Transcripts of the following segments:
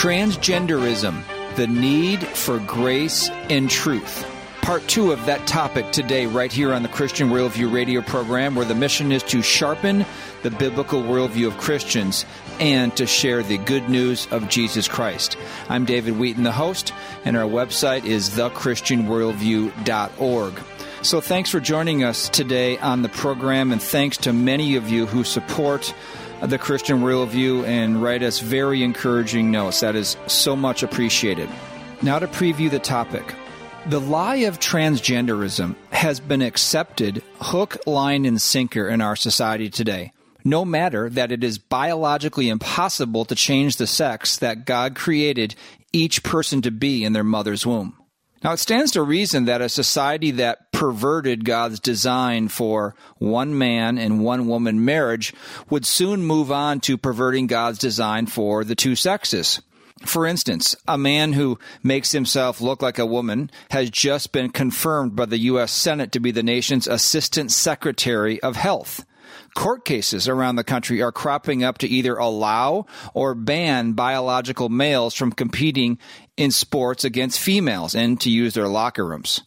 Transgenderism, the need for grace and truth. Part two of that topic today, right here on the Christian Worldview radio program, where the mission is to sharpen the biblical worldview of Christians and to share the good news of Jesus Christ. I'm David Wheaton, the host, and our website is thechristianworldview.org. So thanks for joining us today on the program, and thanks to many of you who support the Christian Worldview and write us very encouraging notes. That is so much appreciated. Now to preview the topic. The lie of transgenderism has been accepted hook, line, and sinker in our society today. No matter that it is biologically impossible to change the sex that God created each person to be in their mother's womb. Now, it stands to reason that a society that perverted God's design for one man and one woman marriage would soon move on to perverting God's design for the two sexes. For instance, a man who makes himself look like a woman has just been confirmed by the U.S. Senate to be the nation's Assistant Secretary of Health. Court cases around the country are cropping up to either allow or ban biological males from competing in sports against females and to use their locker rooms.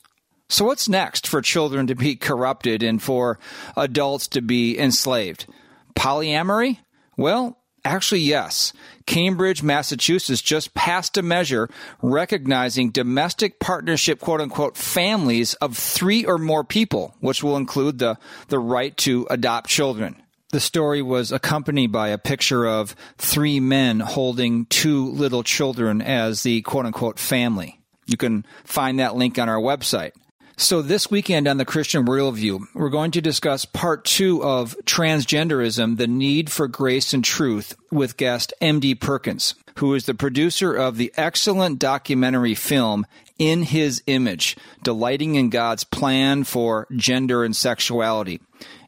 So, what's next for children to be corrupted and for adults to be enslaved? Polyamory? Well, Actually, yes. Cambridge, Massachusetts just passed a measure recognizing domestic partnership, quote unquote, families of three or more people, which will include the, the right to adopt children. The story was accompanied by a picture of three men holding two little children as the quote unquote family. You can find that link on our website. So, this weekend on the Christian Worldview, we're going to discuss part two of Transgenderism The Need for Grace and Truth with guest M.D. Perkins, who is the producer of the excellent documentary film In His Image, delighting in God's plan for gender and sexuality.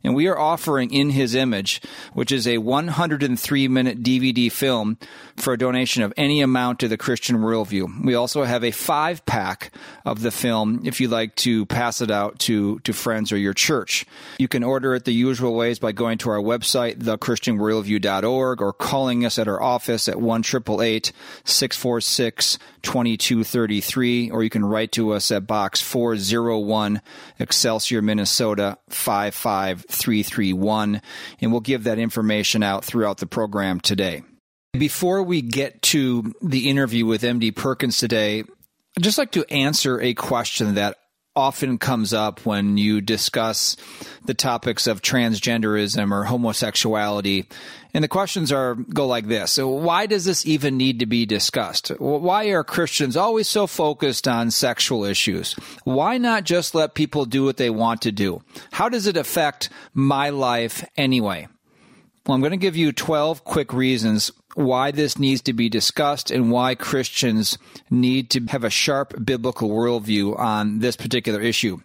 And we are offering In His Image, which is a 103 minute DVD film for a donation of any amount to the Christian Worldview. We also have a five pack of the film if you'd like to pass it out to, to friends or your church. You can order it the usual ways by going to our website, thechristianworldview.org, or calling us at our office at 1 646 2233, or you can write to us at Box 401, Excelsior, Minnesota 55331, and we'll give that information out throughout the program today. Before we get to the interview with MD Perkins today, I'd just like to answer a question that often comes up when you discuss the topics of transgenderism or homosexuality. And the questions are go like this. So why does this even need to be discussed? Why are Christians always so focused on sexual issues? Why not just let people do what they want to do? How does it affect my life anyway? Well, I'm going to give you 12 quick reasons why this needs to be discussed and why Christians need to have a sharp biblical worldview on this particular issue.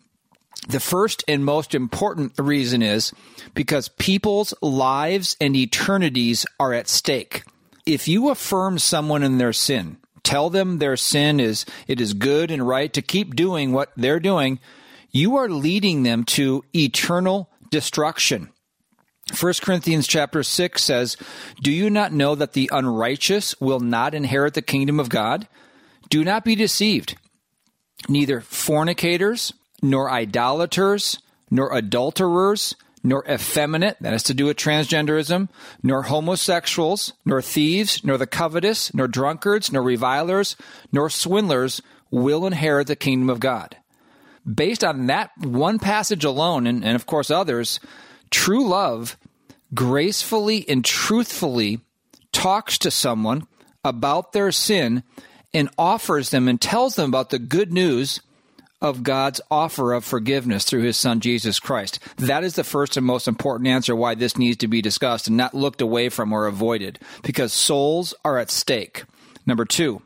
The first and most important reason is because people's lives and eternities are at stake. If you affirm someone in their sin, tell them their sin is it is good and right to keep doing what they're doing, you are leading them to eternal destruction. 1 Corinthians chapter 6 says, Do you not know that the unrighteous will not inherit the kingdom of God? Do not be deceived. Neither fornicators, nor idolaters, nor adulterers, nor effeminate, that has to do with transgenderism, nor homosexuals, nor thieves, nor the covetous, nor drunkards, nor revilers, nor swindlers will inherit the kingdom of God. Based on that one passage alone, and, and of course others, True love gracefully and truthfully talks to someone about their sin and offers them and tells them about the good news of God's offer of forgiveness through his son Jesus Christ. That is the first and most important answer why this needs to be discussed and not looked away from or avoided because souls are at stake. Number 2,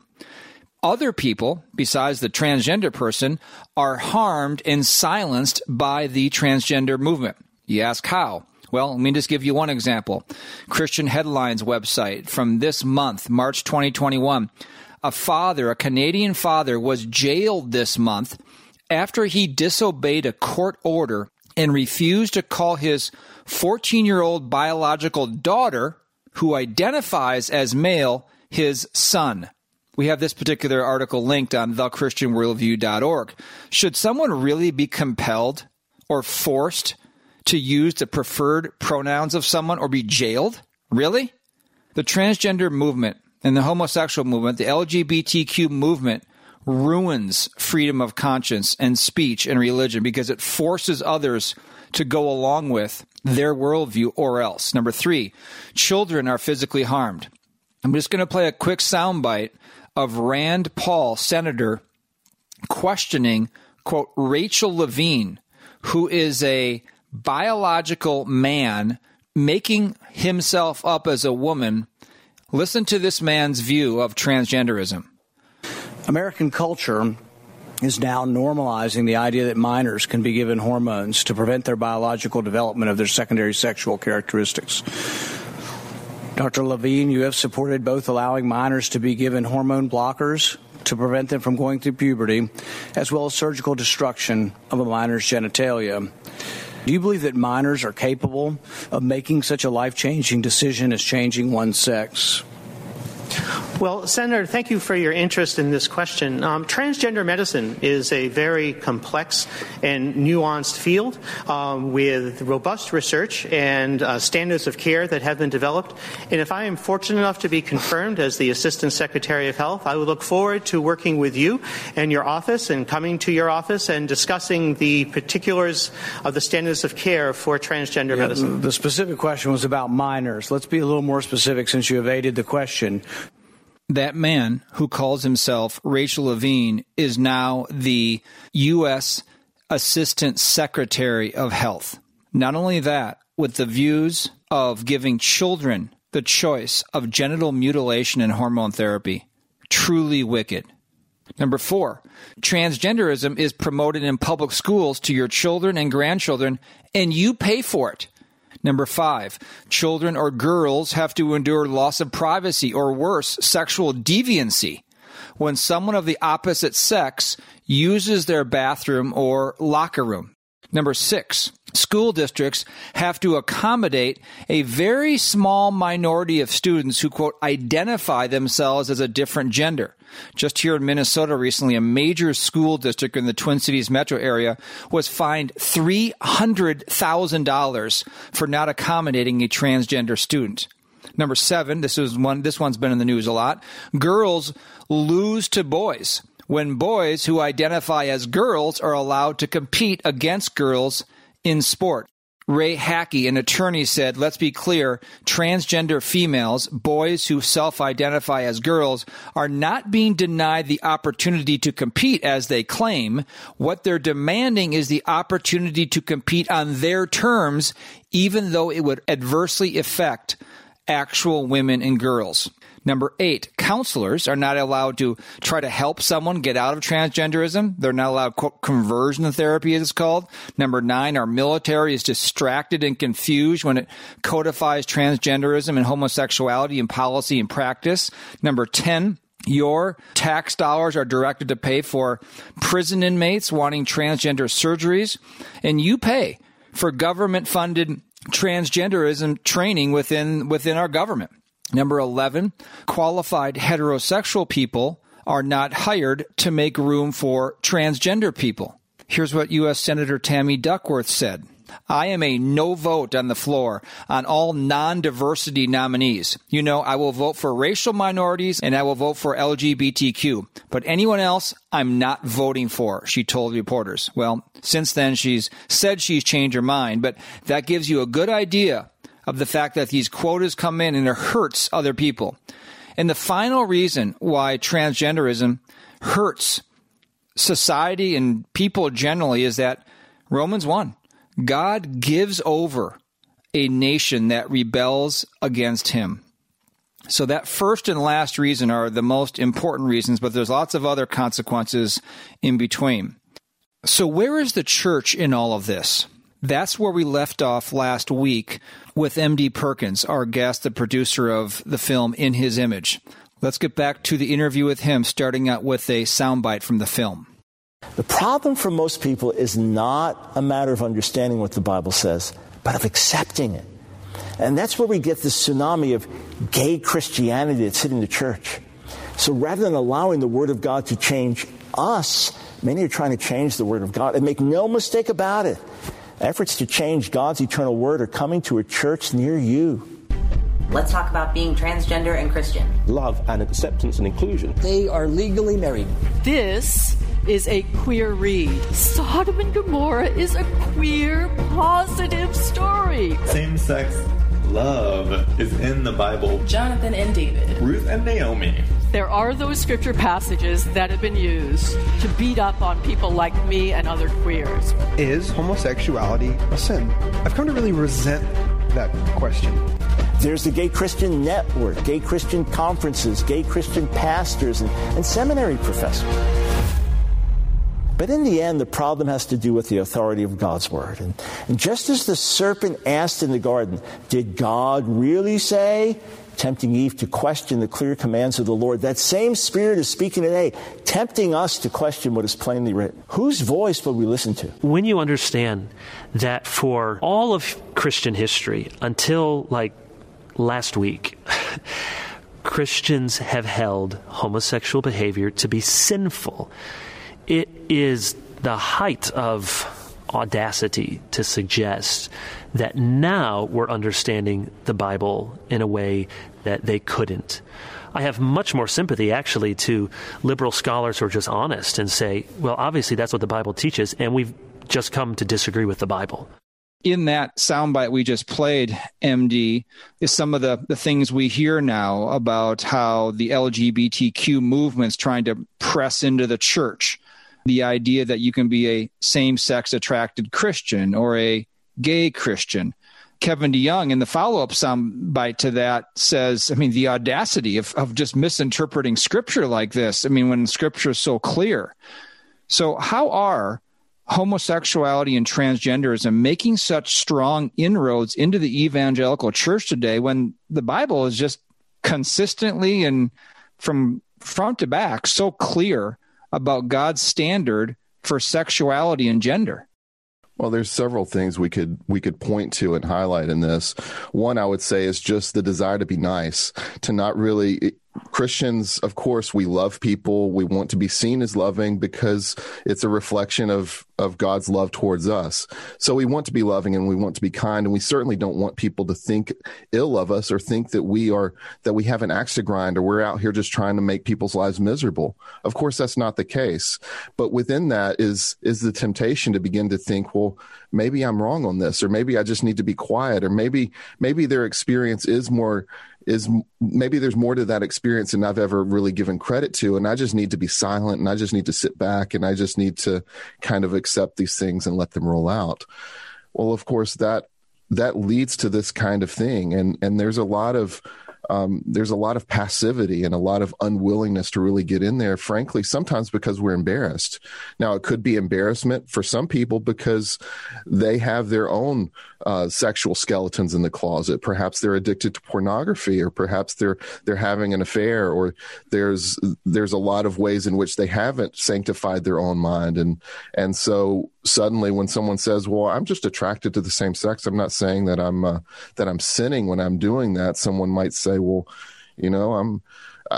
other people besides the transgender person are harmed and silenced by the transgender movement. You ask how? Well, let me just give you one example. Christian Headlines website from this month, March 2021. A father, a Canadian father, was jailed this month after he disobeyed a court order and refused to call his 14 year old biological daughter, who identifies as male, his son. We have this particular article linked on thechristianworldview.org. Should someone really be compelled or forced to use the preferred pronouns of someone or be jailed? Really? The transgender movement and the homosexual movement, the LGBTQ movement, ruins freedom of conscience and speech and religion because it forces others to go along with their worldview or else. Number three, children are physically harmed. I'm just going to play a quick soundbite of Rand Paul, senator, questioning, quote, Rachel Levine, who is a biological man making himself up as a woman. Listen to this man's view of transgenderism. American culture is now normalizing the idea that minors can be given hormones to prevent their biological development of their secondary sexual characteristics. Dr. Levine, you have supported both allowing minors to be given hormone blockers to prevent them from going through puberty, as well as surgical destruction of a minor's genitalia. Do you believe that minors are capable of making such a life changing decision as changing one's sex? Well, Senator, thank you for your interest in this question. Um, transgender medicine is a very complex and nuanced field um, with robust research and uh, standards of care that have been developed. And if I am fortunate enough to be confirmed as the Assistant Secretary of Health, I would look forward to working with you and your office and coming to your office and discussing the particulars of the standards of care for transgender yeah, medicine. The specific question was about minors. Let's be a little more specific since you evaded the question that man who calls himself Rachel Levine is now the U.S. Assistant Secretary of Health. Not only that, with the views of giving children the choice of genital mutilation and hormone therapy. Truly wicked. Number four, transgenderism is promoted in public schools to your children and grandchildren, and you pay for it. Number five, children or girls have to endure loss of privacy or worse, sexual deviancy when someone of the opposite sex uses their bathroom or locker room. Number six, school districts have to accommodate a very small minority of students who, quote, identify themselves as a different gender. Just here in Minnesota recently, a major school district in the Twin Cities metro area was fined $300,000 for not accommodating a transgender student. Number seven, this is one, this one's been in the news a lot. Girls lose to boys when boys who identify as girls are allowed to compete against girls in sport. Ray Hacke, an attorney, said, let's be clear, transgender females, boys who self identify as girls, are not being denied the opportunity to compete as they claim. What they're demanding is the opportunity to compete on their terms, even though it would adversely affect actual women and girls. Number eight, counselors are not allowed to try to help someone get out of transgenderism. They're not allowed conversion therapy, as it's called. Number nine, our military is distracted and confused when it codifies transgenderism and homosexuality in policy and practice. Number 10, your tax dollars are directed to pay for prison inmates wanting transgender surgeries, and you pay for government funded transgenderism training within within our government. Number 11, qualified heterosexual people are not hired to make room for transgender people. Here's what U.S. Senator Tammy Duckworth said. I am a no vote on the floor on all non diversity nominees. You know, I will vote for racial minorities and I will vote for LGBTQ. But anyone else, I'm not voting for, she told reporters. Well, since then, she's said she's changed her mind, but that gives you a good idea of the fact that these quotas come in and it hurts other people. And the final reason why transgenderism hurts society and people generally is that Romans 1 God gives over a nation that rebels against him. So that first and last reason are the most important reasons, but there's lots of other consequences in between. So where is the church in all of this? That's where we left off last week with MD Perkins, our guest, the producer of the film In His Image. Let's get back to the interview with him, starting out with a soundbite from the film. The problem for most people is not a matter of understanding what the Bible says, but of accepting it. And that's where we get this tsunami of gay Christianity that's hitting the church. So rather than allowing the Word of God to change us, many are trying to change the Word of God. And make no mistake about it, efforts to change God's eternal Word are coming to a church near you. Let's talk about being transgender and Christian. Love and acceptance and inclusion. They are legally married. This is a queer read. Sodom and Gomorrah is a queer, positive story. Same sex love is in the Bible. Jonathan and David. Ruth and Naomi. There are those scripture passages that have been used to beat up on people like me and other queers. Is homosexuality a sin? I've come to really resent that question. There's the Gay Christian Network, gay Christian conferences, gay Christian pastors, and, and seminary professors. But in the end, the problem has to do with the authority of God's word. And, and, just as the serpent asked in the garden, did God really say? Tempting Eve to question the clear commands of the Lord. That same spirit is speaking today, tempting us to question what is plainly written. Whose voice will we listen to? When you understand that for all of Christian history, until like last week, Christians have held homosexual behavior to be sinful it is the height of audacity to suggest that now we're understanding the Bible in a way that they couldn't. I have much more sympathy, actually, to liberal scholars who are just honest and say, well, obviously that's what the Bible teaches, and we've just come to disagree with the Bible. In that soundbite we just played, MD, is some of the, the things we hear now about how the LGBTQ movement's trying to press into the church the idea that you can be a same sex attracted Christian or a gay Christian. Kevin DeYoung in the follow up soundbite to that says, I mean, the audacity of, of just misinterpreting scripture like this. I mean, when scripture is so clear. So, how are homosexuality and transgenderism making such strong inroads into the evangelical church today when the Bible is just consistently and from front to back so clear about God's standard for sexuality and gender? Well, there's several things we could we could point to and highlight in this. One, I would say, is just the desire to be nice, to not really Christians, of course, we love people. We want to be seen as loving because it's a reflection of, of God's love towards us. So we want to be loving and we want to be kind. And we certainly don't want people to think ill of us or think that we are, that we have an axe to grind or we're out here just trying to make people's lives miserable. Of course, that's not the case. But within that is, is the temptation to begin to think, well, maybe I'm wrong on this, or maybe I just need to be quiet, or maybe, maybe their experience is more, is maybe there's more to that experience than I've ever really given credit to. And I just need to be silent and I just need to sit back and I just need to kind of accept these things and let them roll out. Well, of course, that that leads to this kind of thing. And and there's a lot of um, there's a lot of passivity and a lot of unwillingness to really get in there, frankly, sometimes because we're embarrassed. Now, it could be embarrassment for some people because they have their own uh, sexual skeletons in the closet. Perhaps they're addicted to pornography, or perhaps they're they're having an affair, or there's there's a lot of ways in which they haven't sanctified their own mind, and and so suddenly when someone says, "Well, I'm just attracted to the same sex," I'm not saying that I'm uh, that I'm sinning when I'm doing that. Someone might say, "Well, you know, I'm."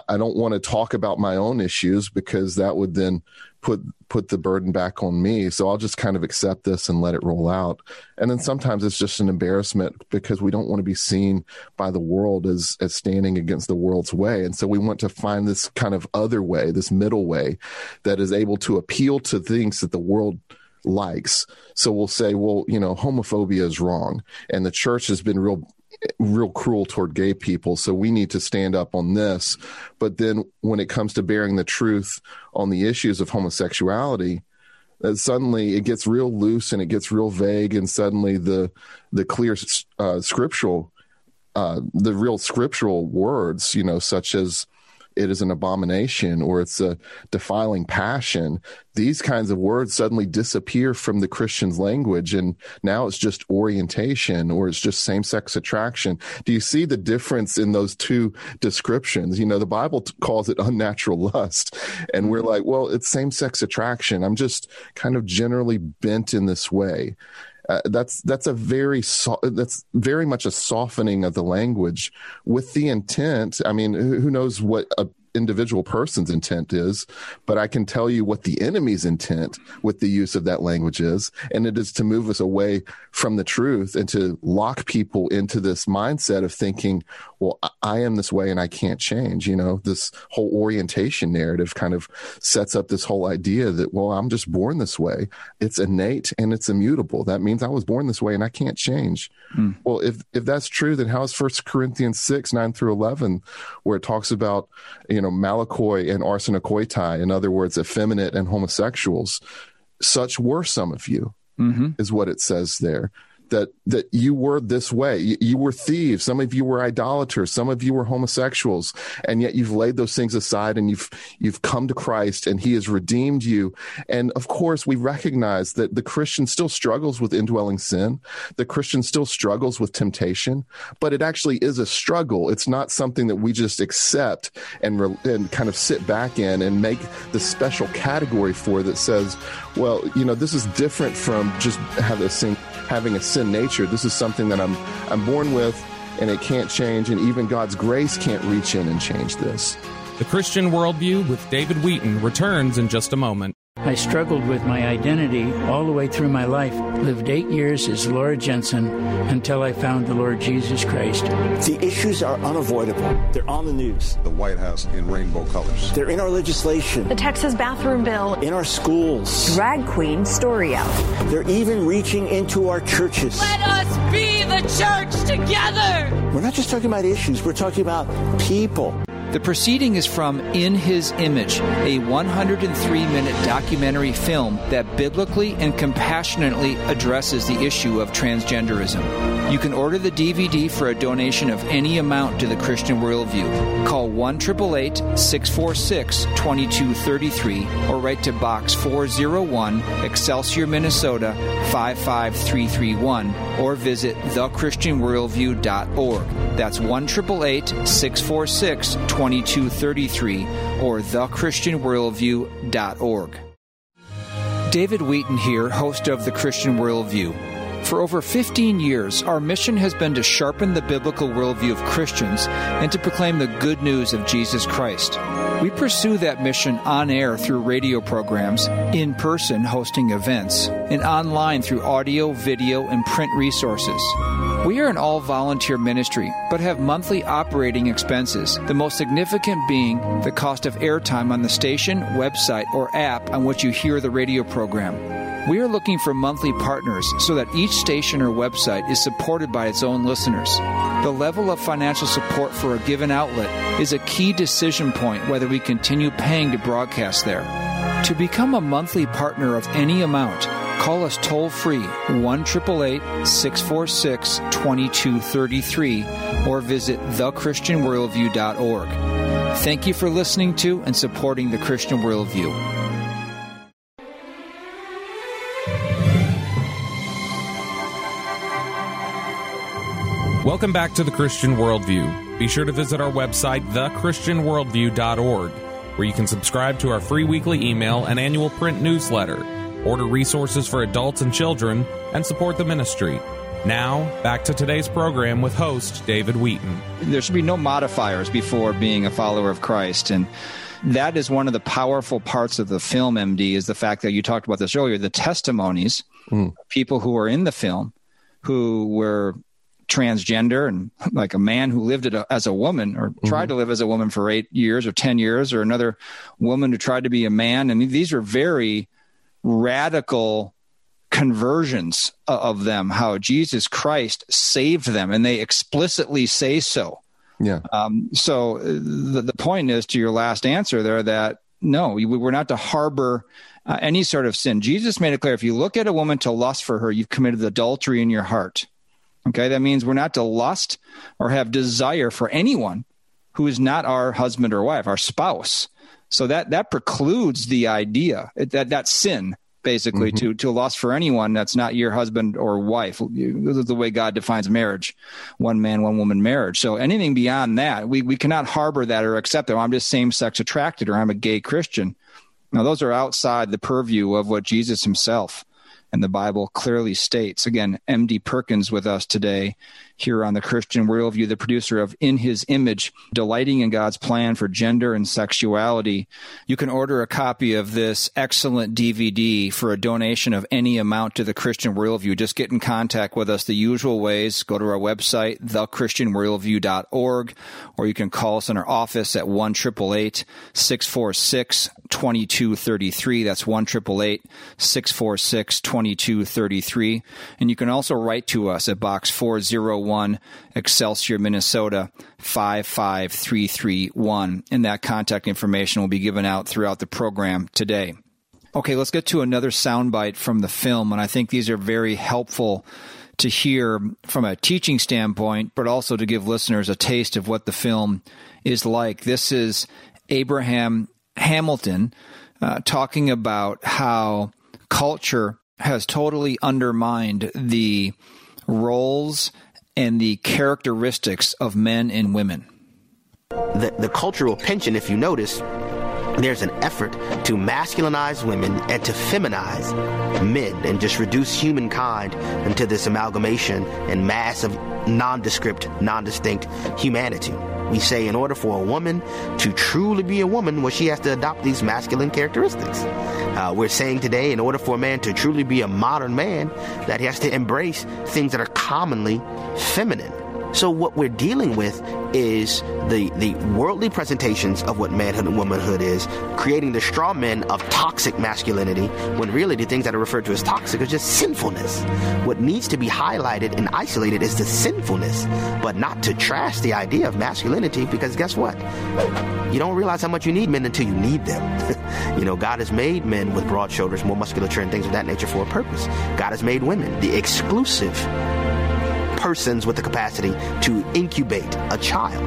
I don't want to talk about my own issues because that would then put put the burden back on me. So I'll just kind of accept this and let it roll out. And then sometimes it's just an embarrassment because we don't want to be seen by the world as as standing against the world's way. And so we want to find this kind of other way, this middle way that is able to appeal to things that the world likes. So we'll say, well, you know, homophobia is wrong. And the church has been real real cruel toward gay people. So we need to stand up on this. But then when it comes to bearing the truth on the issues of homosexuality, uh, suddenly it gets real loose and it gets real vague, and suddenly the the clear uh, scriptural, uh, the real scriptural words, you know, such as it is an abomination or it's a defiling passion, these kinds of words suddenly disappear from the Christian's language. And now it's just orientation or it's just same sex attraction. Do you see the difference in those two descriptions? You know, the Bible t- calls it unnatural lust. And we're mm-hmm. like, well, it's same sex attraction. I'm just kind of generally bent in this way. Uh, that's that's a very so, that's very much a softening of the language with the intent. I mean, who, who knows what a, individual person's intent is, but I can tell you what the enemy's intent with the use of that language is. And it is to move us away from the truth and to lock people into this mindset of thinking, well, I am this way and I can't change. You know, this whole orientation narrative kind of sets up this whole idea that, well, I'm just born this way. It's innate and it's immutable. That means I was born this way and I can't change. Hmm. Well, if, if that's true, then how is First Corinthians 6, 9 through 11, where it talks about, you know, malakoi and arsenokoitai, in other words, effeminate and homosexuals? Such were some of you, mm-hmm. is what it says there that that you were this way. You, you, were thieves. Some of you were idolaters. Some of you were homosexuals, and yet you've laid those things aside and you've you've come to Christ, and He has redeemed you. And of course, we recognize that the Christian still struggles with indwelling sin. The Christian still struggles with temptation, but it actually is a struggle. It's not something that we just accept and re- and kind of sit back in and make the special category for that says, well, you know, this is different from just having a sin having a sin nature. This is something that I'm I'm born with and it can't change and even God's grace can't reach in and change this. The Christian Worldview with David Wheaton returns in just a moment. I struggled with my identity all the way through my life. Lived eight years as Laura Jensen until I found the Lord Jesus Christ. The issues are unavoidable. They're on the news. The White House in rainbow colors. They're in our legislation. The Texas bathroom bill. In our schools. Drag queen story hour. They're even reaching into our churches. Let us be the church together. We're not just talking about issues, we're talking about people. The proceeding is from In His Image, a 103 minute documentary film that biblically and compassionately addresses the issue of transgenderism. You can order the DVD for a donation of any amount to the Christian Worldview. Call 1 888 646 2233 or write to Box 401, Excelsior, Minnesota 55331 or visit thechristianworldview.org. That's 1 646 2233 or thechristianworldview.org. David Wheaton here, host of The Christian Worldview. For over 15 years, our mission has been to sharpen the biblical worldview of Christians and to proclaim the good news of Jesus Christ. We pursue that mission on air through radio programs, in person hosting events, and online through audio, video, and print resources. We are an all volunteer ministry, but have monthly operating expenses, the most significant being the cost of airtime on the station, website, or app on which you hear the radio program. We are looking for monthly partners so that each station or website is supported by its own listeners. The level of financial support for a given outlet is a key decision point whether we continue paying to broadcast there. To become a monthly partner of any amount, Call us toll free 1 646 2233 or visit thechristianworldview.org. Thank you for listening to and supporting the Christian Worldview. Welcome back to the Christian Worldview. Be sure to visit our website, thechristianworldview.org, where you can subscribe to our free weekly email and annual print newsletter order resources for adults and children, and support the ministry. Now, back to today's program with host David Wheaton. There should be no modifiers before being a follower of Christ. And that is one of the powerful parts of the film, MD, is the fact that you talked about this earlier the testimonies, mm. people who were in the film who were transgender and like a man who lived as a woman or tried mm-hmm. to live as a woman for eight years or 10 years, or another woman who tried to be a man. And these are very radical conversions of them, how Jesus Christ saved them, and they explicitly say so. Yeah. Um, so uh, the, the point is to your last answer there that no, we, we're not to harbor uh, any sort of sin. Jesus made it clear if you look at a woman to lust for her, you've committed adultery in your heart. Okay, that means we're not to lust or have desire for anyone who is not our husband or wife, our spouse. So that that precludes the idea that that sin basically mm-hmm. to to lust for anyone that's not your husband or wife. This is the way God defines marriage: one man, one woman marriage. So anything beyond that, we we cannot harbor that or accept that. I'm just same sex attracted or I'm a gay Christian. Now those are outside the purview of what Jesus Himself And the Bible clearly states, again, MD Perkins with us today here on the Christian Worldview, the producer of In His Image, delighting in God's plan for gender and sexuality. You can order a copy of this excellent DVD for a donation of any amount to the Christian Worldview. Just get in contact with us the usual ways. Go to our website, thechristianworldview.org, or you can call us in our office at 1 646 2233. That's 1 646 2233. And you can also write to us at Box 401, Excelsior, Minnesota 55331. And that contact information will be given out throughout the program today. Okay, let's get to another soundbite from the film. And I think these are very helpful to hear from a teaching standpoint, but also to give listeners a taste of what the film is like. This is Abraham Hamilton uh, talking about how culture has totally undermined the roles and the characteristics of men and women. The, the cultural pension, if you notice, there's an effort to masculinize women and to feminize men and just reduce humankind into this amalgamation and mass of nondescript, nondistinct humanity. We say in order for a woman to truly be a woman, well, she has to adopt these masculine characteristics. Uh, we're saying today, in order for a man to truly be a modern man, that he has to embrace things that are commonly feminine. So what we're dealing with is the the worldly presentations of what manhood and womanhood is, creating the straw men of toxic masculinity, when really the things that are referred to as toxic are just sinfulness. What needs to be highlighted and isolated is the sinfulness, but not to trash the idea of masculinity, because guess what? You don't realize how much you need men until you need them. you know, God has made men with broad shoulders, more musculature, and things of that nature for a purpose. God has made women the exclusive persons with the capacity to incubate a child.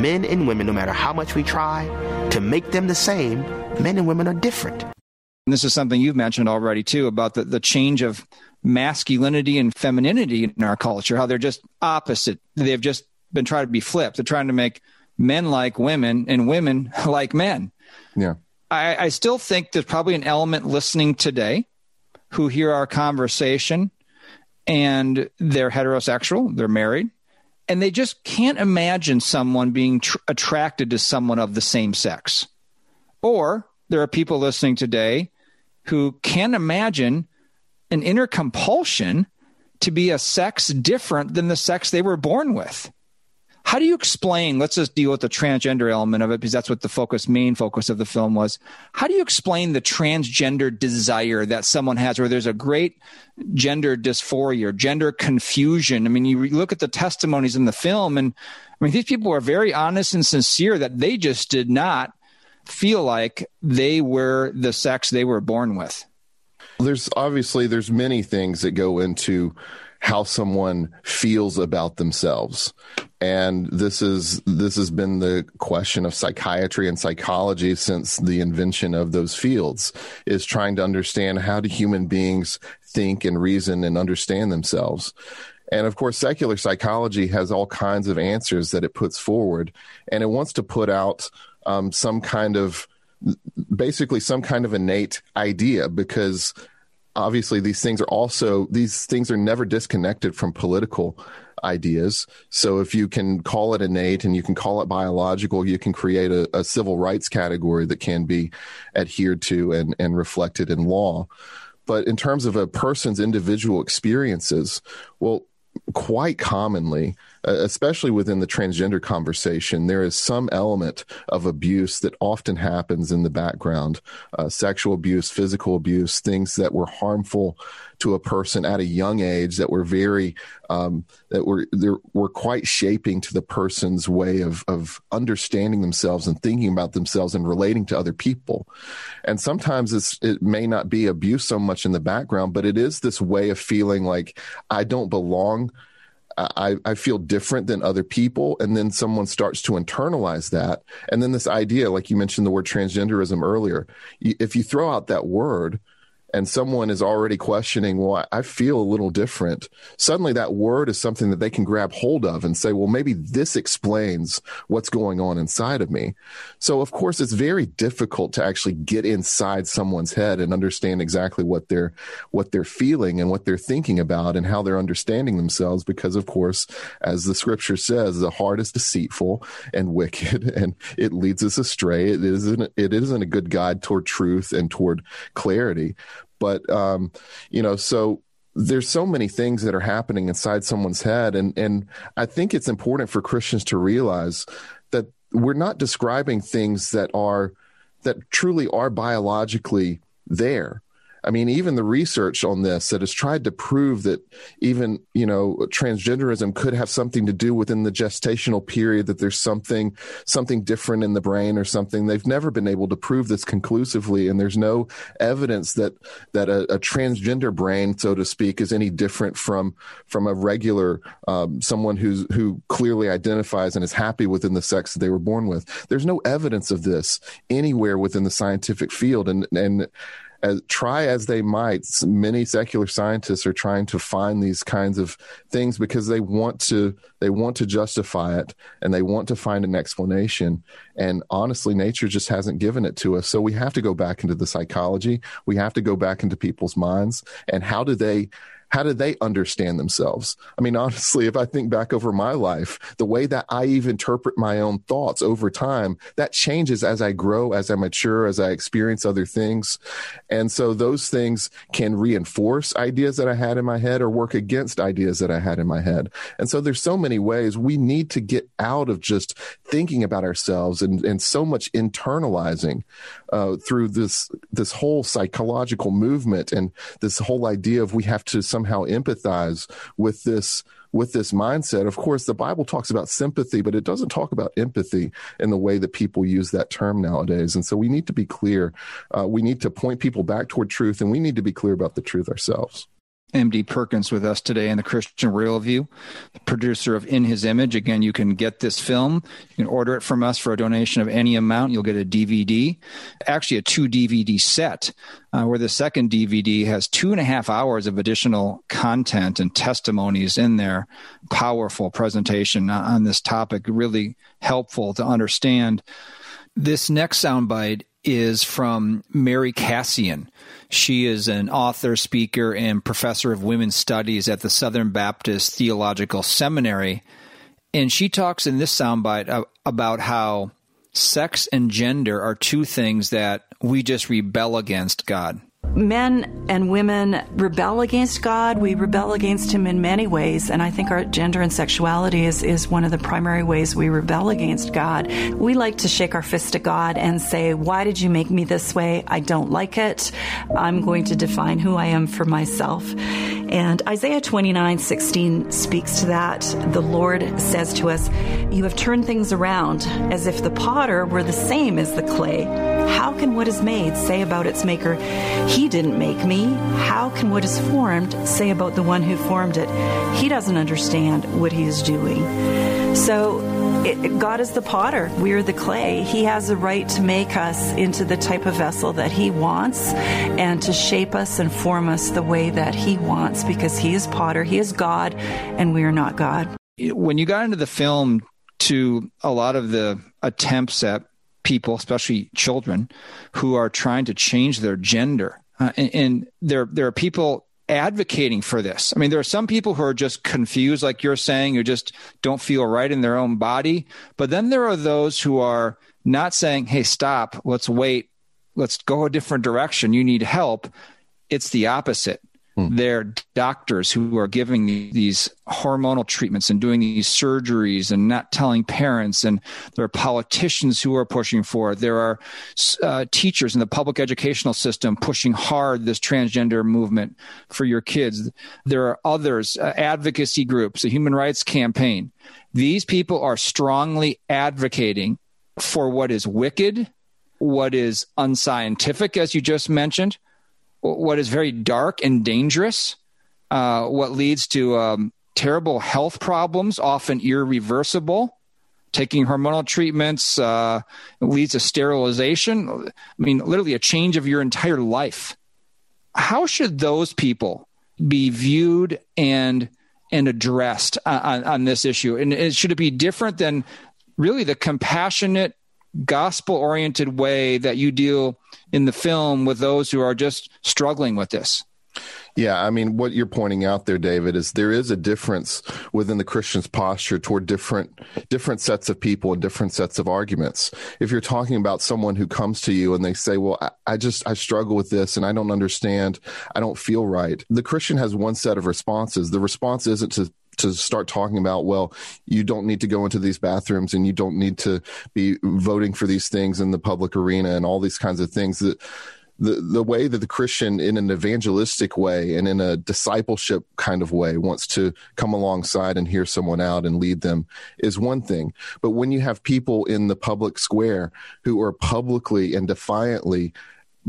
Men and women, no matter how much we try to make them the same, men and women are different. And this is something you've mentioned already, too, about the, the change of masculinity and femininity in our culture, how they're just opposite. They've just been trying to be flipped. They're trying to make men like women and women like men. Yeah. I, I still think there's probably an element listening today who hear our conversation and they're heterosexual, they're married, and they just can't imagine someone being tr- attracted to someone of the same sex. Or there are people listening today who can't imagine an inner compulsion to be a sex different than the sex they were born with. How do you explain? Let's just deal with the transgender element of it because that's what the focus, main focus of the film was. How do you explain the transgender desire that someone has, where there's a great gender dysphoria, gender confusion? I mean, you look at the testimonies in the film, and I mean, these people are very honest and sincere that they just did not feel like they were the sex they were born with. There's obviously there's many things that go into how someone feels about themselves and this is this has been the question of psychiatry and psychology since the invention of those fields is trying to understand how do human beings think and reason and understand themselves. And of course secular psychology has all kinds of answers that it puts forward. And it wants to put out um, some kind of basically some kind of innate idea because obviously these things are also these things are never disconnected from political ideas. So if you can call it innate and you can call it biological, you can create a, a civil rights category that can be adhered to and, and reflected in law. But in terms of a person's individual experiences, well, quite commonly, especially within the transgender conversation, there is some element of abuse that often happens in the background uh, sexual abuse, physical abuse, things that were harmful to a person at a young age that were very, um, that were, were quite shaping to the person's way of, of understanding themselves and thinking about themselves and relating to other people. And sometimes it may not be abuse so much in the background, but it is this way of feeling like I don't belong I, I feel different than other people. And then someone starts to internalize that. And then this idea, like you mentioned the word transgenderism earlier, if you throw out that word, and someone is already questioning, well, I feel a little different, suddenly that word is something that they can grab hold of and say, well, maybe this explains what's going on inside of me. So, of course, it's very difficult to actually get inside someone's head and understand exactly what they're, what they're feeling and what they're thinking about and how they're understanding themselves. Because, of course, as the scripture says, the heart is deceitful and wicked and it leads us astray. It isn't, it isn't a good guide toward truth and toward clarity. But um, you know, so there's so many things that are happening inside someone's head, and and I think it's important for Christians to realize that we're not describing things that are that truly are biologically there. I mean, even the research on this that has tried to prove that even, you know, transgenderism could have something to do within the gestational period, that there's something, something different in the brain or something. They've never been able to prove this conclusively. And there's no evidence that, that a, a transgender brain, so to speak, is any different from, from a regular, um, someone who's, who clearly identifies and is happy within the sex that they were born with. There's no evidence of this anywhere within the scientific field. And, and, as try as they might, many secular scientists are trying to find these kinds of things because they want to they want to justify it and they want to find an explanation. And honestly, nature just hasn't given it to us. So we have to go back into the psychology. We have to go back into people's minds and how do they how do they understand themselves? I mean, honestly, if I think back over my life, the way that I even interpret my own thoughts over time, that changes as I grow, as I mature, as I experience other things. And so those things can reinforce ideas that I had in my head or work against ideas that I had in my head. And so there's so many ways we need to get out of just thinking about ourselves and, and so much internalizing uh, through this, this whole psychological movement and this whole idea of we have to somehow empathize with this with this mindset. Of course, the Bible talks about sympathy, but it doesn't talk about empathy in the way that people use that term nowadays. And so we need to be clear. Uh, we need to point people back toward truth, and we need to be clear about the truth ourselves. MD Perkins with us today in the Christian Worldview, the producer of In His Image. Again, you can get this film. You can order it from us for a donation of any amount. You'll get a DVD, actually a two DVD set, uh, where the second DVD has two and a half hours of additional content and testimonies in there. Powerful presentation on this topic, really helpful to understand. This next soundbite is from Mary Kassian. She is an author, speaker, and professor of women's studies at the Southern Baptist Theological Seminary. And she talks in this soundbite about how sex and gender are two things that we just rebel against God men and women rebel against God. We rebel against Him in many ways, and I think our gender and sexuality is, is one of the primary ways we rebel against God. We like to shake our fist at God and say, Why did you make me this way? I don't like it. I'm going to define who I am for myself. And Isaiah 29 16 speaks to that. The Lord says to us, You have turned things around as if the potter were the same as the clay. How can what is made say about its maker, He didn't make me? How can what is formed say about the one who formed it, He doesn't understand what He is doing? So, it, God is the potter. We are the clay. He has the right to make us into the type of vessel that He wants and to shape us and form us the way that He wants because He is potter, He is God, and we are not God. When you got into the film, to a lot of the attempts at people, especially children, who are trying to change their gender. Uh, and, and there, there are people advocating for this. I mean, there are some people who are just confused, like you're saying, who just don't feel right in their own body. But then there are those who are not saying, hey, stop, let's wait, let's go a different direction, you need help. It's the opposite. Hmm. They're doctors who are giving these hormonal treatments and doing these surgeries and not telling parents. And there are politicians who are pushing for it. There are uh, teachers in the public educational system pushing hard this transgender movement for your kids. There are others, uh, advocacy groups, the Human Rights Campaign. These people are strongly advocating for what is wicked, what is unscientific, as you just mentioned what is very dark and dangerous, uh, what leads to um, terrible health problems, often irreversible. Taking hormonal treatments uh, leads to sterilization. I mean, literally a change of your entire life. how should those people be viewed and and addressed on, on this issue? And should it be different than really the compassionate, gospel oriented way that you deal in the film with those who are just struggling with this? Yeah, I mean, what you're pointing out there, David, is there is a difference within the Christian's posture toward different different sets of people and different sets of arguments. If you're talking about someone who comes to you and they say, "Well, I, I just I struggle with this and I don't understand, I don't feel right," the Christian has one set of responses. The response isn't to to start talking about, well, you don't need to go into these bathrooms and you don't need to be voting for these things in the public arena and all these kinds of things that the the way that the Christian in an evangelistic way and in a discipleship kind of way wants to come alongside and hear someone out and lead them is one thing. But when you have people in the public square who are publicly and defiantly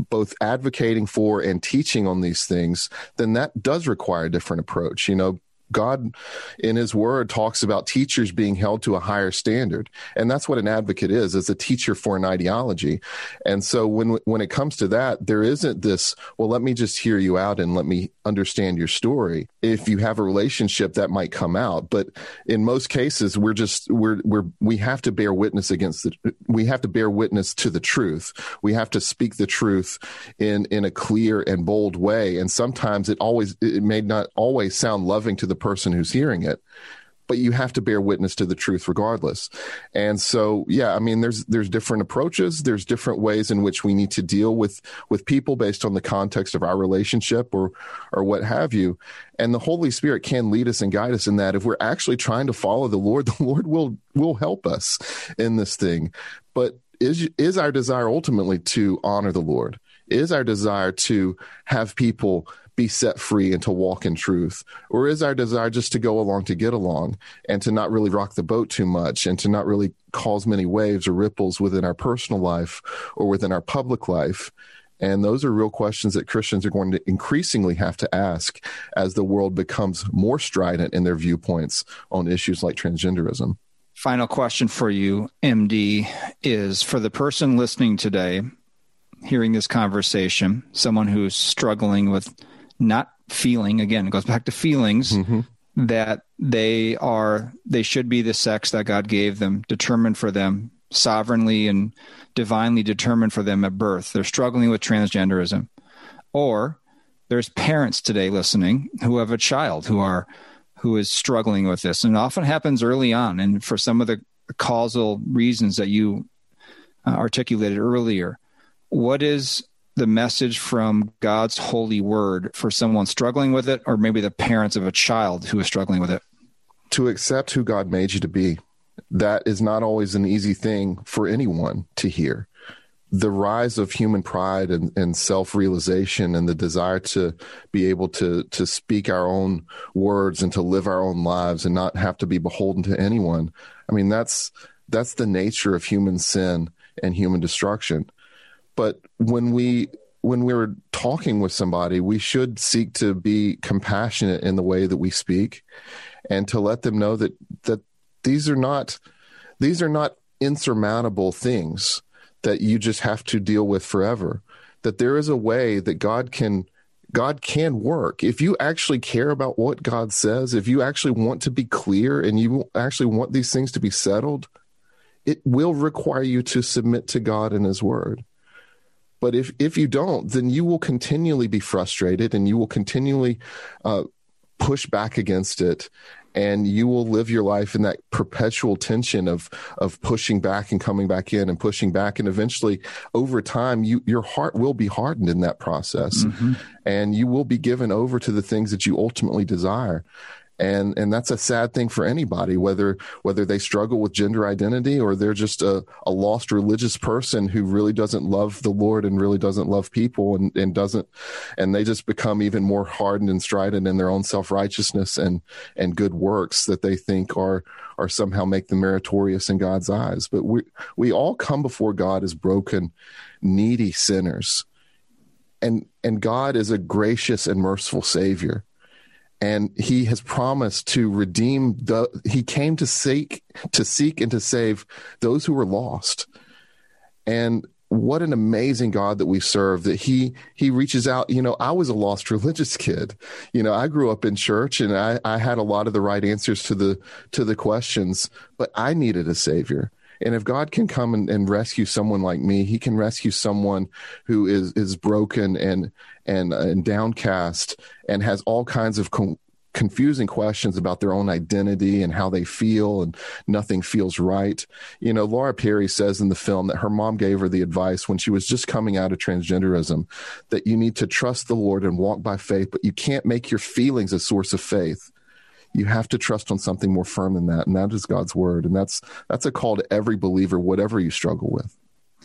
both advocating for and teaching on these things, then that does require a different approach. You know, God in his word talks about teachers being held to a higher standard. And that's what an advocate is, is a teacher for an ideology. And so when when it comes to that, there isn't this, well, let me just hear you out and let me understand your story. If you have a relationship that might come out, but in most cases we're just we're we're we have to bear witness against the we have to bear witness to the truth. We have to speak the truth in in a clear and bold way. And sometimes it always it may not always sound loving to the person who's hearing it but you have to bear witness to the truth regardless. And so, yeah, I mean, there's there's different approaches. There's different ways in which we need to deal with with people based on the context of our relationship or or what have you. And the Holy Spirit can lead us and guide us in that. If we're actually trying to follow the Lord, the Lord will will help us in this thing. But is is our desire ultimately to honor the Lord? Is our desire to have people be set free and to walk in truth? Or is our desire just to go along to get along and to not really rock the boat too much and to not really cause many waves or ripples within our personal life or within our public life? And those are real questions that Christians are going to increasingly have to ask as the world becomes more strident in their viewpoints on issues like transgenderism. Final question for you, MD, is for the person listening today, hearing this conversation, someone who's struggling with not feeling again it goes back to feelings mm-hmm. that they are they should be the sex that god gave them determined for them sovereignly and divinely determined for them at birth. They're struggling with transgenderism. Or there's parents today listening who have a child who are who is struggling with this. And it often happens early on. And for some of the causal reasons that you uh, articulated earlier what is the message from God's holy word for someone struggling with it, or maybe the parents of a child who is struggling with it? To accept who God made you to be. That is not always an easy thing for anyone to hear. The rise of human pride and, and self realization and the desire to be able to, to speak our own words and to live our own lives and not have to be beholden to anyone. I mean, that's, that's the nature of human sin and human destruction but when we when we're talking with somebody, we should seek to be compassionate in the way that we speak and to let them know that that these are not these are not insurmountable things that you just have to deal with forever. That there is a way that God can God can work. If you actually care about what God says, if you actually want to be clear and you actually want these things to be settled, it will require you to submit to God and his word. But if if you don't, then you will continually be frustrated and you will continually uh, push back against it. And you will live your life in that perpetual tension of of pushing back and coming back in and pushing back. And eventually over time you your heart will be hardened in that process. Mm-hmm. and you will be given over to the things that you ultimately desire and and that's a sad thing for anybody whether whether they struggle with gender identity or they're just a, a lost religious person who really doesn't love the lord and really doesn't love people and, and doesn't and they just become even more hardened and strident in their own self-righteousness and and good works that they think are are somehow make them meritorious in god's eyes. But we we all come before god as broken needy sinners. And and god is a gracious and merciful savior and he has promised to redeem the he came to seek to seek and to save those who were lost. And what an amazing God that we serve that he he reaches out. You know I was a lost religious kid. You know I grew up in church and I I had a lot of the right answers to the to the questions but I needed a savior. And if God can come and, and rescue someone like me he can rescue someone who is is broken and and uh, and downcast and has all kinds of com- confusing questions about their own identity and how they feel and nothing feels right. You know, Laura Perry says in the film that her mom gave her the advice when she was just coming out of transgenderism that you need to trust the Lord and walk by faith, but you can't make your feelings a source of faith. You have to trust on something more firm than that, and that is God's word. And that's that's a call to every believer, whatever you struggle with.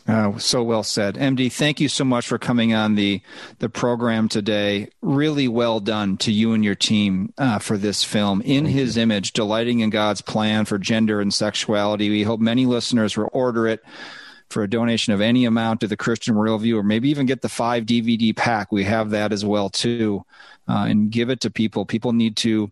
Uh, so well said, MD. Thank you so much for coming on the the program today. Really well done to you and your team uh, for this film. In thank His you. image, delighting in God's plan for gender and sexuality. We hope many listeners will order it for a donation of any amount to the Christian Worldview, or maybe even get the five DVD pack. We have that as well too, uh, and give it to people. People need to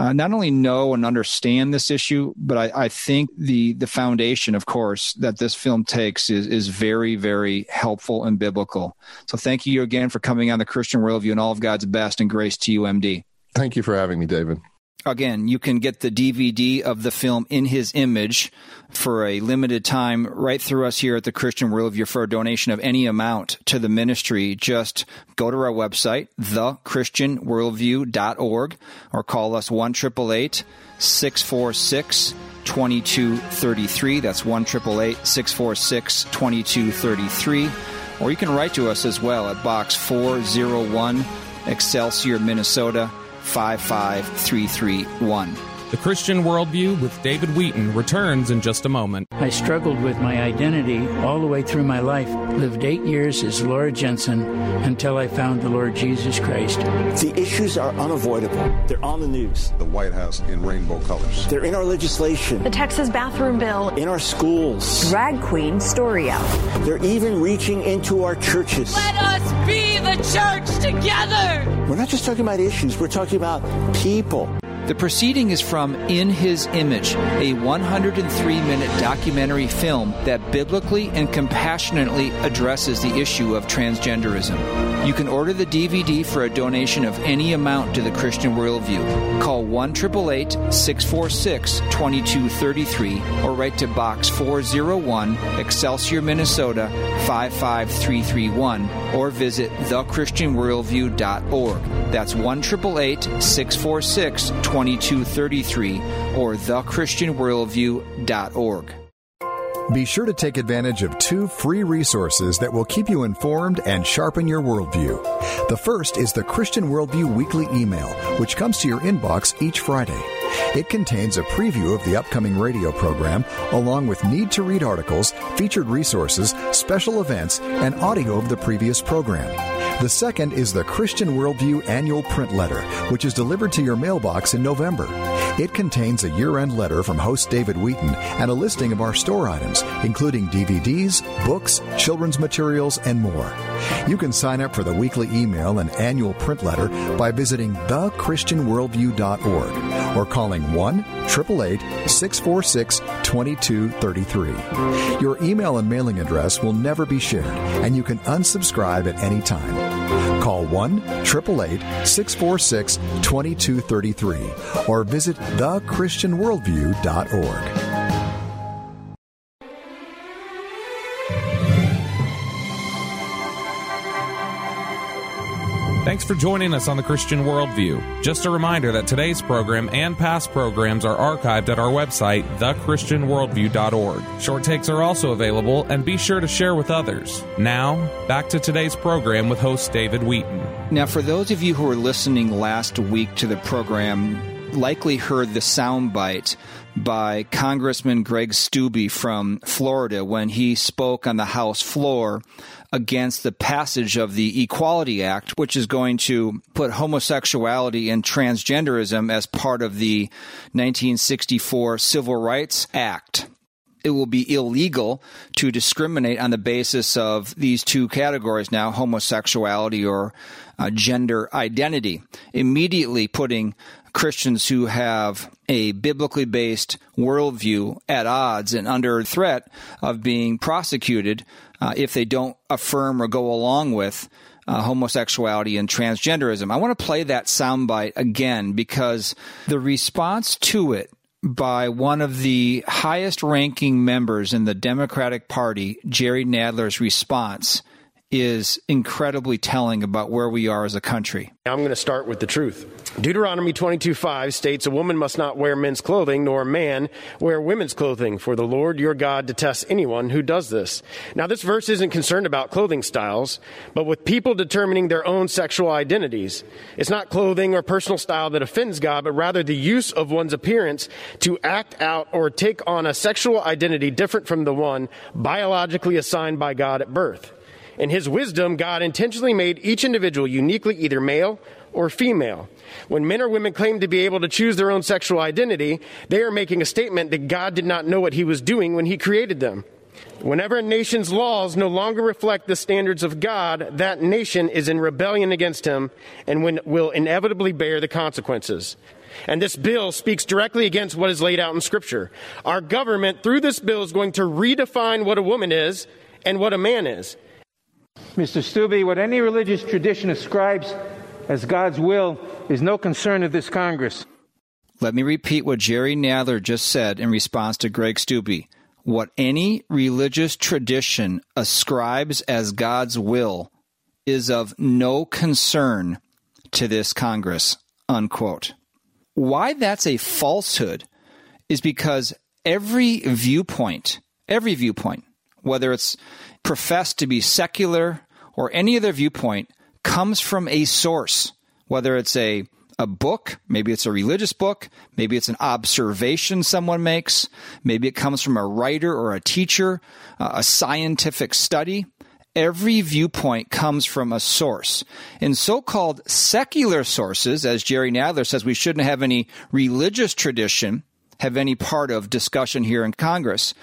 uh, not only know and understand this issue, but I, I, think the the foundation, of course, that this film takes is is very very helpful and biblical. So thank you again for coming on the Christian Worldview and all of God's best and grace to you, MD. Thank you for having me, David. Again, you can get the DVD of the film In His Image for a limited time right through us here at the Christian Worldview for a donation of any amount to the ministry. Just go to our website, thechristianworldview.org, or call us 1 646 2233. That's 1 646 2233. Or you can write to us as well at Box 401, Excelsior, Minnesota 55331. The Christian Worldview with David Wheaton returns in just a moment. I struggled with my identity all the way through my life. Lived eight years as Laura Jensen until I found the Lord Jesus Christ. The issues are unavoidable. They're on the news. The White House in rainbow colors. They're in our legislation. The Texas bathroom bill. In our schools. Drag queen story hour. They're even reaching into our churches. Let us be the church together. We're not just talking about issues, we're talking about people. The proceeding is from In His Image, a 103 minute documentary film that biblically and compassionately addresses the issue of transgenderism. You can order the DVD for a donation of any amount to the Christian Worldview. Call 1 646 2233 or write to Box 401, Excelsior, Minnesota 55331 or visit thechristianworldview.org. That's 1 646 2233 2233 or thechristianworldview.org. Be sure to take advantage of two free resources that will keep you informed and sharpen your worldview. The first is the Christian Worldview Weekly Email, which comes to your inbox each Friday. It contains a preview of the upcoming radio program, along with need to read articles, featured resources, special events, and audio of the previous program. The second is the Christian Worldview Annual Print Letter, which is delivered to your mailbox in November. It contains a year end letter from host David Wheaton and a listing of our store items, including DVDs, books, children's materials, and more. You can sign up for the weekly email and annual print letter by visiting thechristianworldview.org or calling 1 888 646 2233. Your email and mailing address will never be shared, and you can unsubscribe at any time. Call 1 888 646 2233 or visit thechristianworldview.org. Thanks for joining us on the Christian Worldview. Just a reminder that today's program and past programs are archived at our website, thechristianworldview.org. Short takes are also available, and be sure to share with others. Now, back to today's program with host David Wheaton. Now, for those of you who were listening last week to the program, likely heard the soundbite by Congressman Greg Steube from Florida when he spoke on the House floor against the passage of the Equality Act, which is going to put homosexuality and transgenderism as part of the 1964 Civil Rights Act. It will be illegal to discriminate on the basis of these two categories now homosexuality or uh, gender identity immediately putting Christians who have a biblically based worldview at odds and under threat of being prosecuted uh, if they don't affirm or go along with uh, homosexuality and transgenderism. I want to play that soundbite again because the response to it by one of the highest ranking members in the Democratic Party, Jerry Nadler's response is incredibly telling about where we are as a country. I'm going to start with the truth. Deuteronomy 22:5 states a woman must not wear men's clothing nor a man wear women's clothing for the Lord your God detests anyone who does this. Now this verse isn't concerned about clothing styles, but with people determining their own sexual identities. It's not clothing or personal style that offends God, but rather the use of one's appearance to act out or take on a sexual identity different from the one biologically assigned by God at birth. In his wisdom, God intentionally made each individual uniquely either male or female. When men or women claim to be able to choose their own sexual identity, they are making a statement that God did not know what he was doing when he created them. Whenever a nation's laws no longer reflect the standards of God, that nation is in rebellion against him and will inevitably bear the consequences. And this bill speaks directly against what is laid out in Scripture. Our government, through this bill, is going to redefine what a woman is and what a man is. Mr. Steube, what any religious tradition ascribes as God's will is no concern of this Congress. Let me repeat what Jerry Nadler just said in response to Greg Steube. What any religious tradition ascribes as God's will is of no concern to this Congress. Unquote. Why that's a falsehood is because every viewpoint, every viewpoint, whether it's professed to be secular or any other viewpoint comes from a source, whether it's a a book, maybe it's a religious book, maybe it's an observation someone makes, maybe it comes from a writer or a teacher, uh, a scientific study. Every viewpoint comes from a source. In so called secular sources, as Jerry Nadler says, we shouldn't have any religious tradition have any part of discussion here in Congress.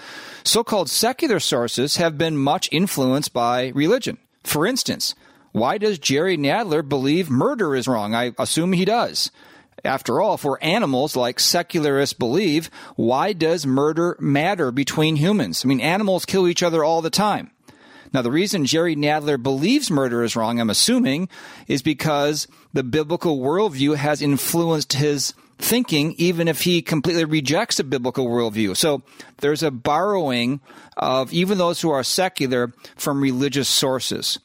So called secular sources have been much influenced by religion. For instance, why does Jerry Nadler believe murder is wrong? I assume he does. After all, if we're animals like secularists believe, why does murder matter between humans? I mean, animals kill each other all the time. Now, the reason Jerry Nadler believes murder is wrong, I'm assuming, is because the biblical worldview has influenced his thinking, even if he completely rejects a biblical worldview. So there's a borrowing of even those who are secular from religious sources.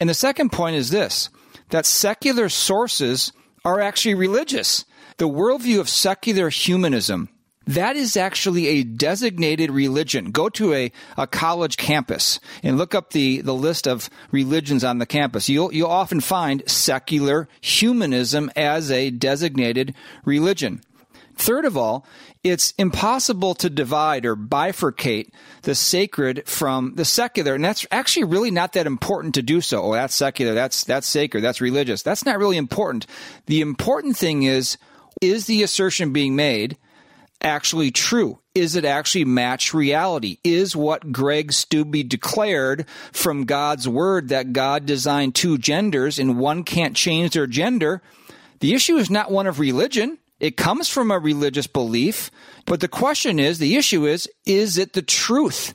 And the second point is this that secular sources are actually religious. The worldview of secular humanism that is actually a designated religion. Go to a, a college campus and look up the, the list of religions on the campus. You'll, you'll often find secular humanism as a designated religion. Third of all, it's impossible to divide or bifurcate the sacred from the secular. And that's actually really not that important to do so. Oh, that's secular. That's, that's sacred. That's religious. That's not really important. The important thing is, is the assertion being made actually true? Is it actually match reality? Is what Greg Steube declared from God's word that God designed two genders and one can't change their gender? The issue is not one of religion. It comes from a religious belief. But the question is, the issue is, is it the truth?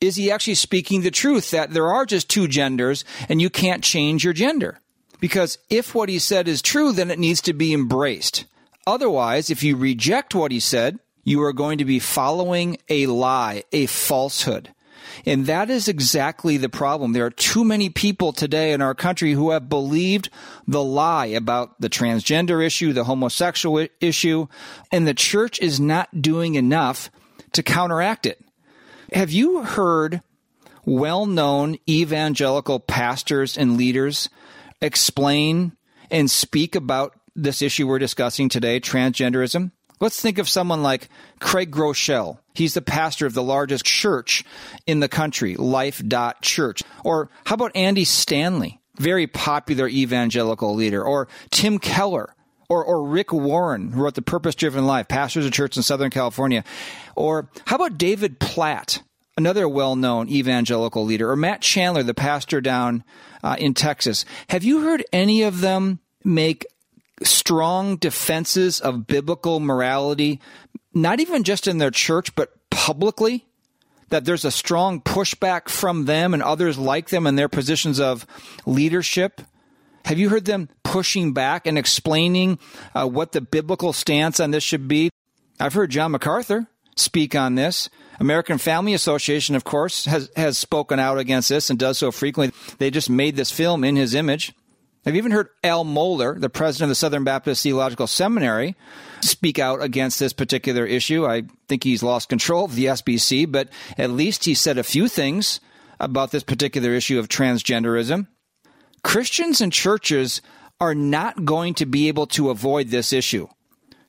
Is he actually speaking the truth that there are just two genders and you can't change your gender? Because if what he said is true, then it needs to be embraced. Otherwise, if you reject what he said, you are going to be following a lie, a falsehood. And that is exactly the problem. There are too many people today in our country who have believed the lie about the transgender issue, the homosexual issue, and the church is not doing enough to counteract it. Have you heard well known evangelical pastors and leaders explain and speak about this issue we're discussing today, transgenderism? Let's think of someone like Craig Groeschel. He's the pastor of the largest church in the country, Life Church. Or how about Andy Stanley, very popular evangelical leader? Or Tim Keller, or, or Rick Warren, who wrote The Purpose Driven Life, pastors of church in Southern California. Or how about David Platt, another well known evangelical leader? Or Matt Chandler, the pastor down uh, in Texas. Have you heard any of them make strong defenses of biblical morality, not even just in their church, but publicly. that there's a strong pushback from them and others like them in their positions of leadership? Have you heard them pushing back and explaining uh, what the biblical stance on this should be? I've heard John MacArthur speak on this. American Family Association, of course, has, has spoken out against this and does so frequently. They just made this film in his image. You even heard Al Mohler, the president of the Southern Baptist Theological Seminary, speak out against this particular issue? I think he's lost control of the SBC, but at least he said a few things about this particular issue of transgenderism. Christians and churches are not going to be able to avoid this issue.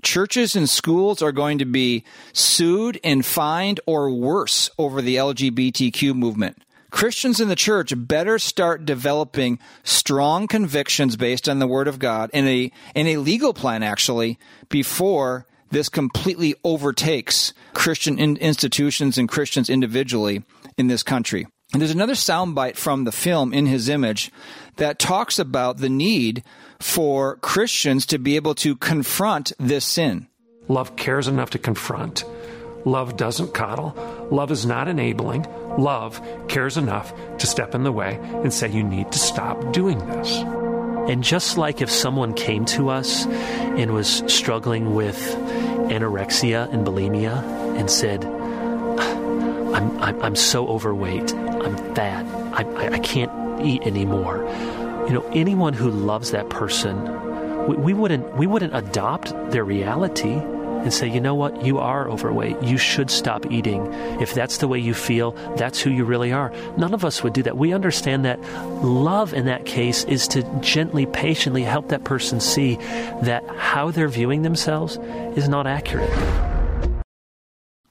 Churches and schools are going to be sued and fined or worse over the LGBTQ movement. Christians in the church better start developing strong convictions based on the Word of God and a, and a legal plan, actually, before this completely overtakes Christian in institutions and Christians individually in this country. And there's another soundbite from the film in his image that talks about the need for Christians to be able to confront this sin. Love cares enough to confront. Love doesn't coddle. Love is not enabling. Love cares enough to step in the way and say, you need to stop doing this. And just like if someone came to us and was struggling with anorexia and bulimia and said, I'm, I'm, I'm so overweight, I'm fat, I, I, I can't eat anymore. You know, anyone who loves that person, we, we, wouldn't, we wouldn't adopt their reality and say, you know what, you are overweight. You should stop eating. If that's the way you feel, that's who you really are. None of us would do that. We understand that love in that case is to gently, patiently help that person see that how they're viewing themselves is not accurate.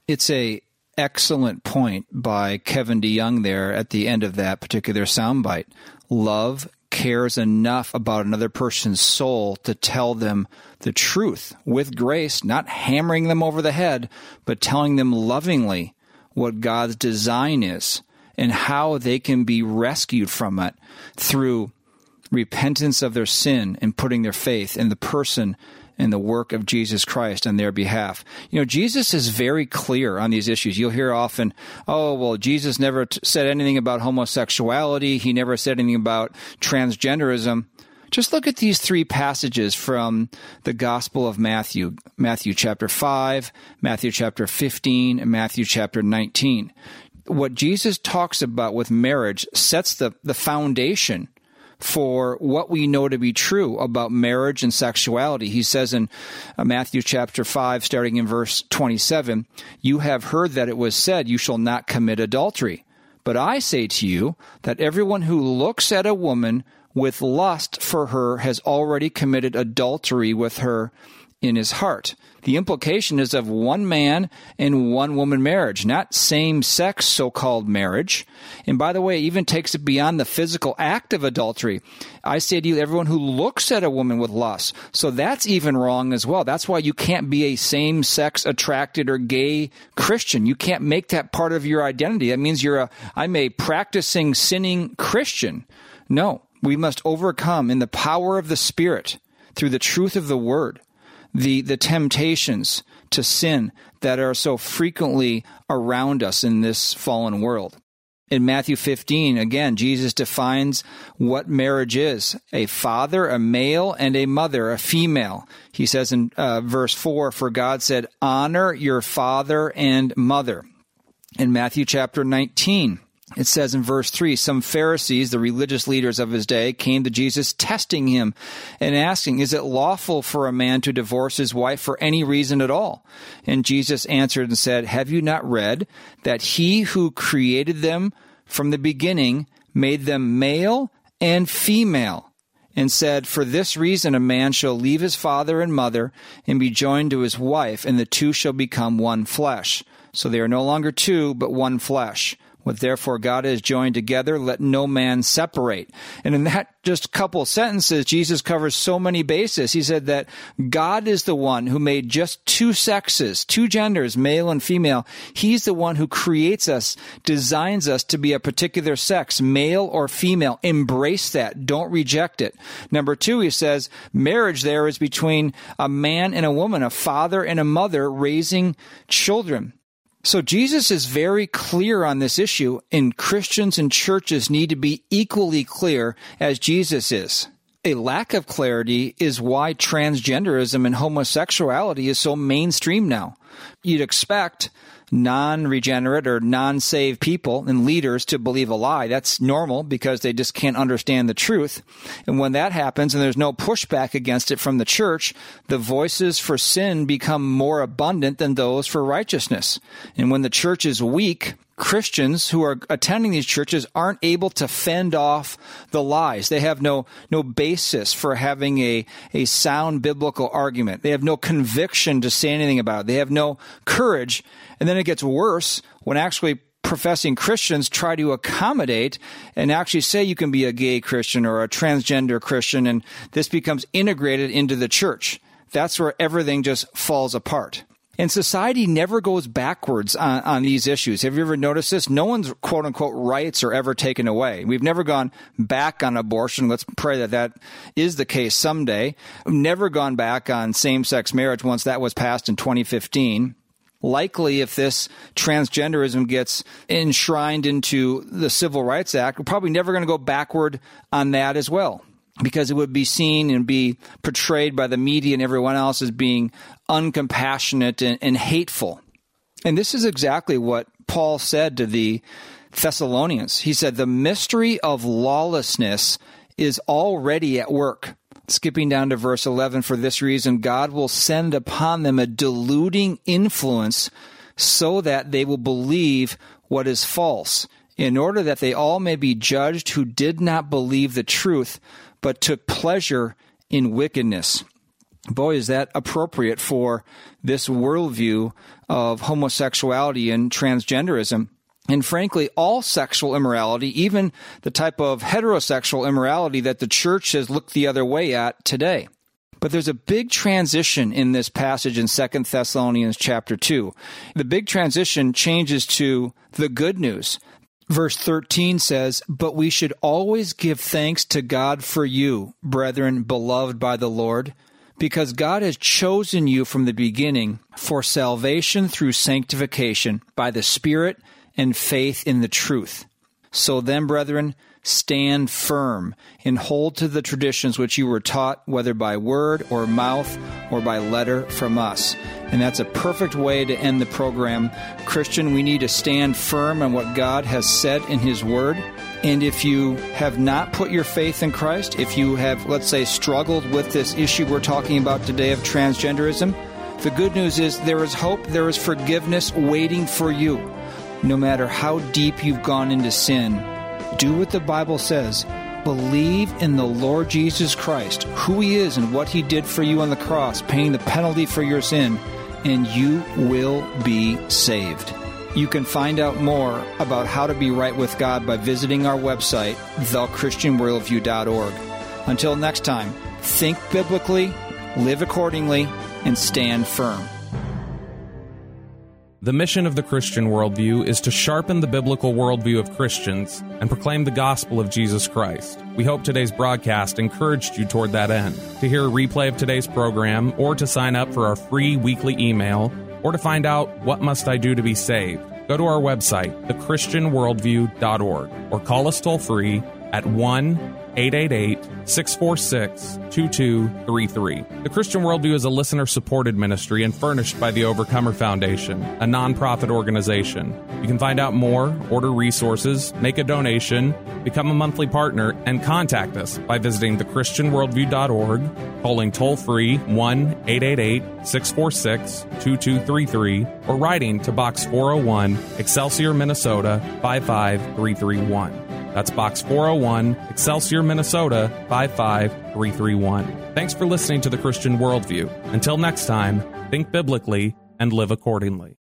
It's a excellent point by Kevin DeYoung there at the end of that particular soundbite. Love cares enough about another person's soul to tell them the truth with grace, not hammering them over the head, but telling them lovingly what God's design is and how they can be rescued from it through repentance of their sin and putting their faith in the person and the work of Jesus Christ on their behalf. You know, Jesus is very clear on these issues. You'll hear often, oh, well, Jesus never t- said anything about homosexuality. He never said anything about transgenderism. Just look at these three passages from the Gospel of Matthew Matthew chapter 5, Matthew chapter 15, and Matthew chapter 19. What Jesus talks about with marriage sets the, the foundation for what we know to be true about marriage and sexuality. He says in uh, Matthew chapter 5, starting in verse 27, You have heard that it was said, You shall not commit adultery. But I say to you that everyone who looks at a woman with lust for her has already committed adultery with her in his heart. The implication is of one man and one woman marriage, not same sex so called marriage. And by the way, it even takes it beyond the physical act of adultery. I say to you, everyone who looks at a woman with lust. So that's even wrong as well. That's why you can't be a same sex attracted or gay Christian. You can't make that part of your identity. That means you're a, I'm a practicing sinning Christian. No, we must overcome in the power of the Spirit through the truth of the Word the, the temptations to sin that are so frequently around us in this fallen world. In Matthew 15, again, Jesus defines what marriage is a father, a male, and a mother, a female. He says in uh, verse 4 For God said, Honor your father and mother. In Matthew chapter 19, it says in verse 3 some Pharisees, the religious leaders of his day, came to Jesus testing him and asking, Is it lawful for a man to divorce his wife for any reason at all? And Jesus answered and said, Have you not read that he who created them from the beginning made them male and female? And said, For this reason a man shall leave his father and mother and be joined to his wife, and the two shall become one flesh. So they are no longer two, but one flesh. What therefore God has joined together, let no man separate. And in that just couple sentences, Jesus covers so many bases. He said that God is the one who made just two sexes, two genders, male and female. He's the one who creates us, designs us to be a particular sex, male or female. Embrace that. Don't reject it. Number two, he says marriage there is between a man and a woman, a father and a mother raising children. So Jesus is very clear on this issue, and Christians and churches need to be equally clear as Jesus is. A lack of clarity is why transgenderism and homosexuality is so mainstream now. You'd expect non regenerate or non saved people and leaders to believe a lie. That's normal because they just can't understand the truth. And when that happens and there's no pushback against it from the church, the voices for sin become more abundant than those for righteousness. And when the church is weak, Christians who are attending these churches aren't able to fend off the lies. They have no, no basis for having a, a sound biblical argument. They have no conviction to say anything about it. They have no courage. And then it gets worse when actually professing Christians try to accommodate and actually say you can be a gay Christian or a transgender Christian, and this becomes integrated into the church. That's where everything just falls apart. And society never goes backwards on, on, these issues. Have you ever noticed this? No one's quote unquote rights are ever taken away. We've never gone back on abortion. Let's pray that that is the case someday. We've never gone back on same sex marriage once that was passed in 2015 likely if this transgenderism gets enshrined into the Civil Rights Act, we're probably never going to go backward on that as well because it would be seen and be portrayed by the media and everyone else as being uncompassionate and, and hateful. And this is exactly what Paul said to the Thessalonians. He said, The mystery of lawlessness is already at work. Skipping down to verse 11, for this reason, God will send upon them a deluding influence so that they will believe what is false, in order that they all may be judged who did not believe the truth, but took pleasure in wickedness. Boy, is that appropriate for this worldview of homosexuality and transgenderism. And frankly, all sexual immorality, even the type of heterosexual immorality that the church has looked the other way at today. But there's a big transition in this passage in 2 Thessalonians chapter 2. The big transition changes to the good news Verse 13 says, But we should always give thanks to God for you, brethren, beloved by the Lord, because God has chosen you from the beginning for salvation through sanctification by the Spirit and faith in the truth. So then, brethren, stand firm and hold to the traditions which you were taught, whether by word or mouth or by letter from us. And that's a perfect way to end the program. Christian, we need to stand firm on what God has said in His Word. And if you have not put your faith in Christ, if you have, let's say, struggled with this issue we're talking about today of transgenderism, the good news is there is hope, there is forgiveness waiting for you. No matter how deep you've gone into sin, do what the Bible says. Believe in the Lord Jesus Christ, who He is and what He did for you on the cross, paying the penalty for your sin, and you will be saved. You can find out more about how to be right with God by visiting our website, thechristianworldview.org. Until next time, think biblically, live accordingly, and stand firm. The mission of the Christian worldview is to sharpen the biblical worldview of Christians and proclaim the gospel of Jesus Christ. We hope today's broadcast encouraged you toward that end. To hear a replay of today's program, or to sign up for our free weekly email, or to find out what must I do to be saved, go to our website, thechristianworldview.org, or call us toll free at 1 888 646 2233. The Christian Worldview is a listener supported ministry and furnished by the Overcomer Foundation, a nonprofit organization. You can find out more, order resources, make a donation, become a monthly partner, and contact us by visiting thechristianworldview.org, calling toll free 1 888 646 2233, or writing to Box 401, Excelsior, Minnesota 55331. That's Box 401, Excelsior, Minnesota 55331. Thanks for listening to the Christian Worldview. Until next time, think biblically and live accordingly.